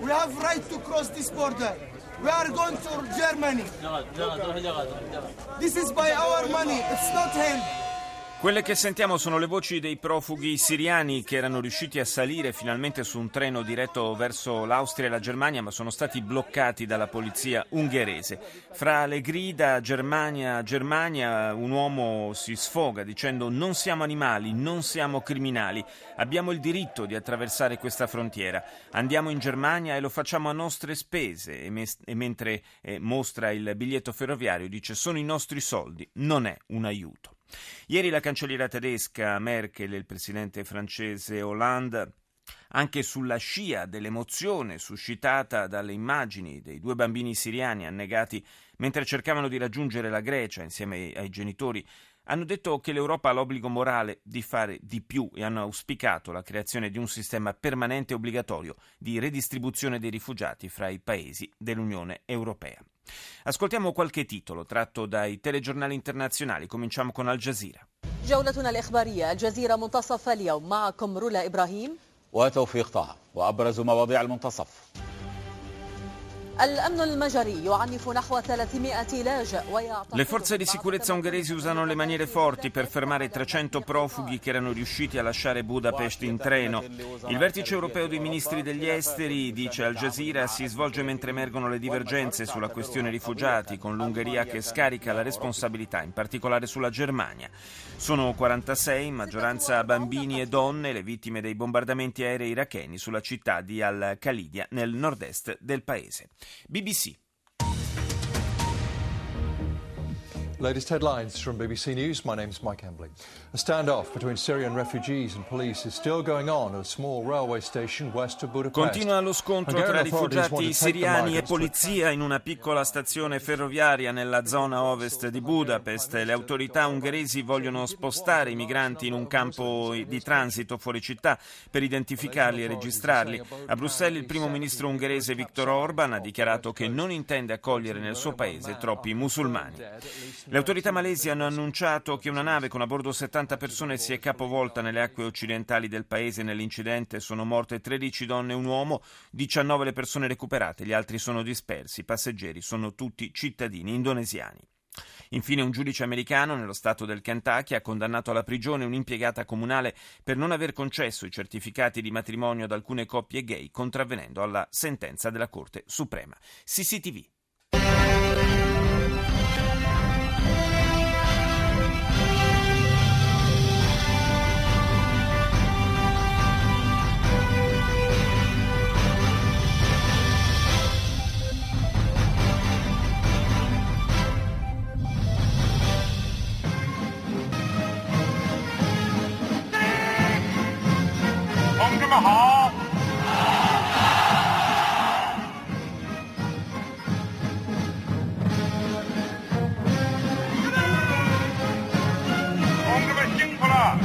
We have right to cross this border. We are going to Germany. This is by our money, it's not help. Quelle che sentiamo sono le voci dei profughi siriani che erano riusciti a salire finalmente su un treno diretto verso l'Austria e la Germania, ma sono stati bloccati dalla polizia ungherese. Fra le grida Germania, Germania, un uomo si sfoga dicendo non siamo animali, non siamo criminali, abbiamo il diritto di attraversare questa frontiera. Andiamo in Germania e lo facciamo a nostre spese e, mes- e mentre eh, mostra il biglietto ferroviario dice sono i nostri soldi, non è un aiuto. Ieri la cancelliera tedesca Merkel e il presidente francese Hollande anche sulla scia dell'emozione suscitata dalle immagini dei due bambini siriani annegati mentre cercavano di raggiungere la Grecia insieme ai, genitori, hanno detto che l'Europa ha l'obbligo morale di fare di più e hanno auspicato la creazione di un sistema permanente e obbligatorio di redistribuzione dei rifugiati fra i paesi dell'Unione Europea. Ascoltiamo qualche titolo tratto dai telegiornali internazionali. Cominciamo con Al Jazeera. جولتنا الإخبارية الجزيرة منتصف اليوم معكم رولا إبراهيم وتوفيق طه وأبرز مواضيع المنتصف le forze di sicurezza ungheresi usano le maniere forti per fermare 300 profughi che erano riusciti a lasciare Budapest in treno. Il vertice europeo dei ministri degli esteri, dice Al Jazeera, si svolge mentre emergono le divergenze sulla questione rifugiati, con l'Ungheria che scarica la responsabilità, in particolare sulla Germania. Sono 46, in maggioranza bambini e donne, le vittime dei bombardamenti aerei iracheni sulla città di Al-Khalidia, nel nord-est del paese. BBC. Latest headlines from BBC News. My name is Mike Embley. A standoff between Syrian refugees and police is still going on at a small railway station west of Budapest. Continua lo scontro tra rifugiati siriani e polizia in una piccola stazione ferroviaria nella zona ovest di Budapest. Le autorità ungheresi vogliono spostare i migranti in un campo di transito fuori città per identificarli e registrarli. A Bruxelles il primo ministro ungherese Viktor Orban ha dichiarato che non intende accogliere nel suo paese troppi musulmani. Le autorità malesi hanno annunciato che una nave con a bordo 70 persone si è capovolta nelle acque occidentali del paese. Nell'incidente sono morte 13 donne e un uomo, 19 le persone recuperate, gli altri sono dispersi. I passeggeri sono tutti cittadini indonesiani. Infine un giudice americano nello stato del Kentucky ha condannato alla prigione un'impiegata comunale per non aver concesso i certificati di matrimonio ad alcune coppie gay, contravvenendo alla sentenza della Corte Suprema. CCTV. 好。同志们辛苦了。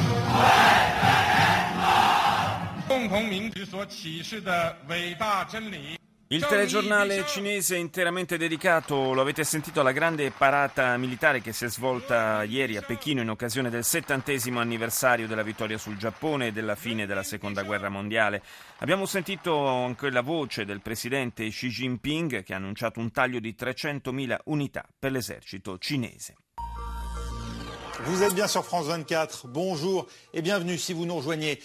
共同民主所启示的伟大真理。Il telegiornale cinese interamente dedicato, lo avete sentito, alla grande parata militare che si è svolta ieri a Pechino in occasione del settantesimo anniversario della vittoria sul Giappone e della fine della seconda guerra mondiale. Abbiamo sentito anche la voce del presidente Xi Jinping che ha annunciato un taglio di 300.000 unità per l'esercito cinese. Vous êtes bien sur France 24. Bonjour et bienvenue si vous nous rejoignez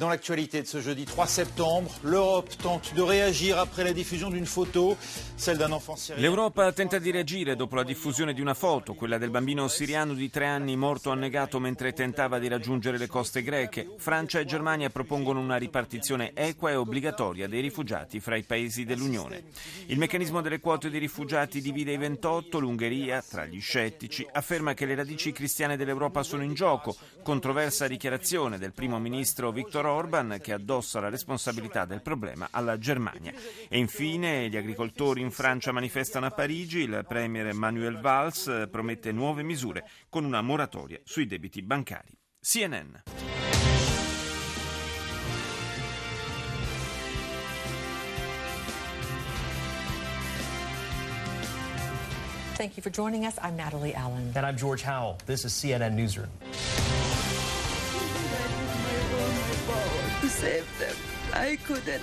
dans l'actualité de ce jeudi 3 septembre. L'Europe tente de réagir après la diffusion d'une photo, celle d'un enfant syrien. L'Europa tenta di reagire dopo la diffusione di una foto, quella del bambino siriano di tre anni morto annegato mentre tentava di raggiungere le coste greche. Francia e Germania propongono una ripartizione equa e obbligatoria dei rifugiati fra i paesi dell'Unione. Il meccanismo delle quote di rifugiati divide i 28. L'Ungheria, tra gli scettici, afferma che le radici cristiane dell'Europa sono in gioco. Controversa dichiarazione del primo ministro Viktor Orban che addossa la responsabilità del problema alla Germania. E infine gli agricoltori in Francia manifestano a Parigi. Il premier Manuel Valls promette nuove misure con una moratoria sui debiti bancari. CNN. Thank you for joining us. I'm Natalie Allen. And I'm George Howell. This is CNN Newsroom. Save them. I couldn't.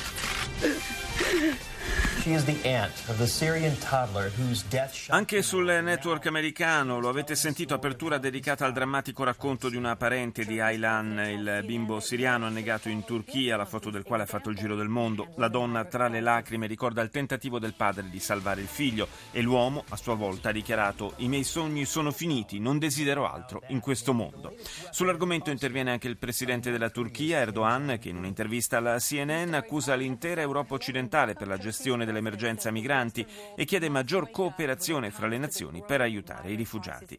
Anche sul network americano lo avete sentito, apertura dedicata al drammatico racconto di una parente di Aylan, il bimbo siriano annegato in Turchia, la foto del quale ha fatto il giro del mondo. La donna tra le lacrime ricorda il tentativo del padre di salvare il figlio e l'uomo a sua volta ha dichiarato i miei sogni sono finiti, non desidero altro in questo mondo. Sull'argomento interviene anche il presidente della Turchia, Erdogan, che in un'intervista alla CNN accusa l'intera Europa occidentale per la gestione dell'emergenza migranti e chiede maggior cooperazione fra le nazioni per aiutare i rifugiati.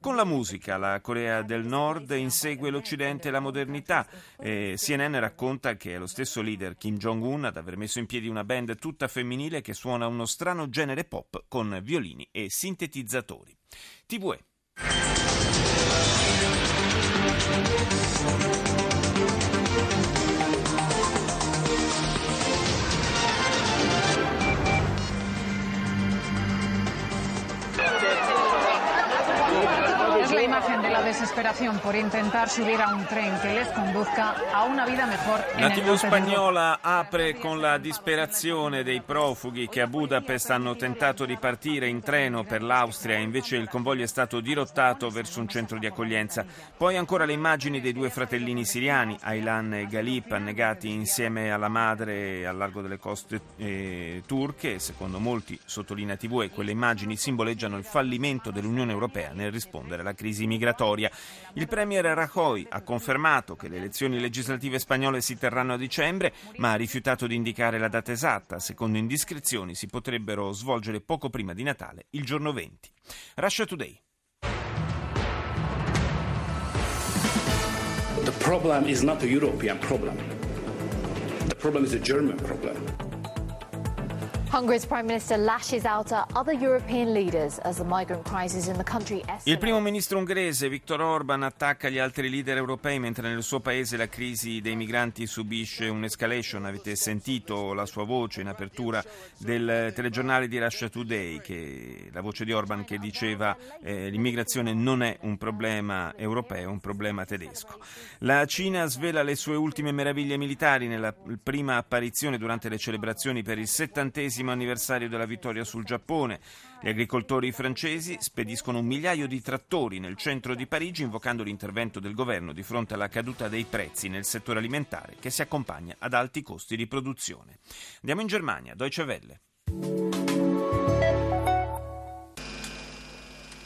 Con la musica, la Corea del Nord insegue l'Occidente e la modernità. Eh, CNN racconta che è lo stesso leader Kim Jong-un ad aver messo in piedi una band tutta femminile che suona uno strano genere pop con violini e sintetizzatori. TVE. imagen desesperación por intentar subir a un tren que les conduzca a una vida mejor La TV spagnola apre con la disperazione dei profughi che a Budapest hanno tentato di partire in treno per l'Austria e invece il convoglio è stato dirottato verso un centro di accoglienza. Poi ancora le immagini dei due fratellini siriani, Aylan e Galip, annegati insieme alla madre al largo delle coste eh, turche. Secondo molti, sottolinea TV, quelle immagini simboleggiano il fallimento dell'Unione Europea nel rispondere alla crisi migratoria. Il premier Rajoy ha confermato che le elezioni legislative spagnole si terranno a dicembre, ma ha rifiutato di indicare la data esatta. Secondo indiscrezioni si potrebbero svolgere poco prima di Natale, il giorno 20. Russia Today. The problem is not a European problem. The problem is a German problem. Il primo ministro ungherese Viktor Orban attacca gli altri leader europei mentre nel suo paese la crisi dei migranti subisce un'escalation. Avete sentito la sua voce in apertura del telegiornale di Russia Today, che, la voce di Orban che diceva eh, l'immigrazione non è un problema europeo, è un problema tedesco. La Cina svela le sue ultime meraviglie militari nella prima apparizione durante le celebrazioni per il settantesimo anniversario della vittoria sul Giappone. Gli agricoltori francesi spediscono un migliaio di trattori nel centro di Parigi invocando l'intervento del governo di fronte alla caduta dei prezzi nel settore alimentare che si accompagna ad alti costi di produzione. Andiamo in Germania, Deutsche Welle.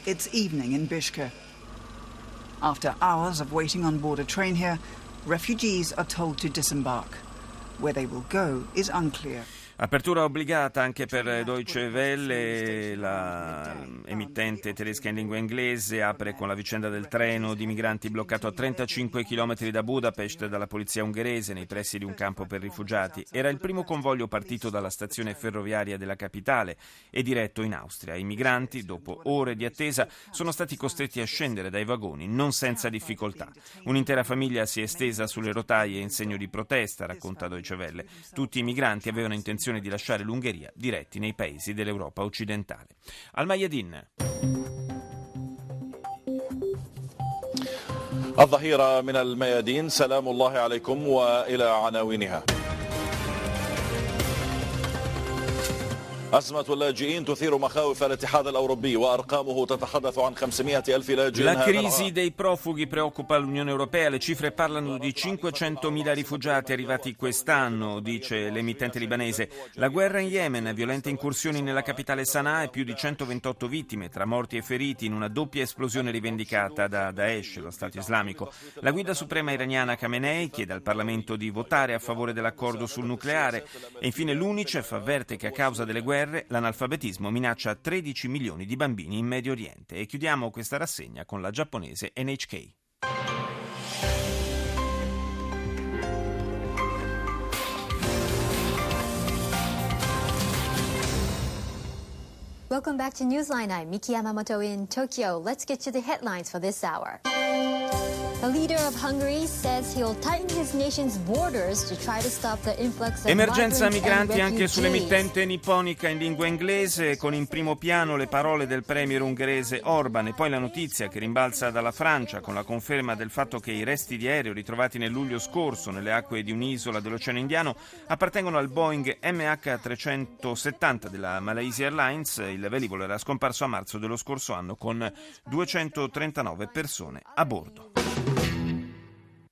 It's evening in Bishke. After hours of waiting on board a train here, refugees are told to disembark. Where they will go is unclear. Apertura obbligata anche per Deutsche Welle, la emittente tedesca in lingua inglese apre con la vicenda del treno di migranti bloccato a 35 km da Budapest dalla polizia ungherese nei pressi di un campo per rifugiati. Era il primo convoglio partito dalla stazione ferroviaria della capitale e diretto in Austria. I migranti, dopo ore di attesa, sono stati costretti a scendere dai vagoni, non senza difficoltà. Un'intera famiglia si è stesa sulle rotaie in segno di protesta, racconta Deutsche Welle. Tutti i migranti avevano intenzione di lasciare l'Ungheria diretti nei paesi dell'Europa occidentale. Al Mayadin. الظهيرة من الميادين سلام الله عليكم وإلى عناوينها أزمة اللاجئين تثير مخاوف الاتحاد الأوروبي وأرقامه تتحدث عن 500 ألف لاجئ La crisi dei profughi preoccupa l'Unione Europea. Le cifre parlano di 500.000 rifugiati arrivati quest'anno, dice l'emittente libanese. La guerra in Yemen, violente incursioni nella capitale Sana'a e più di 128 vittime, tra morti e feriti, in una doppia esplosione rivendicata da Daesh, lo Stato islamico. La guida suprema iraniana Khamenei chiede al Parlamento di votare a favore dell'accordo sul nucleare. E infine l'UNICEF avverte che a causa delle guerre guerre, l'analfabetismo minaccia 13 milioni di bambini in Medio Oriente. E chiudiamo questa rassegna con la giapponese NHK. Welcome back to Newsline. I'm Miki Yamamoto in Tokyo. Let's get to the headlines for this hour. Emergenza migranti anche sull'emittente nipponica in lingua inglese, con in primo piano le parole del premier ungherese Orban e poi la notizia che rimbalza dalla Francia con la conferma del fatto che i resti di aereo ritrovati nel luglio scorso nelle acque di un'isola dell'Oceano Indiano appartengono al Boeing MH370 della Malaysia Airlines. Il velivolo era scomparso a marzo dello scorso anno con 239 persone a bordo.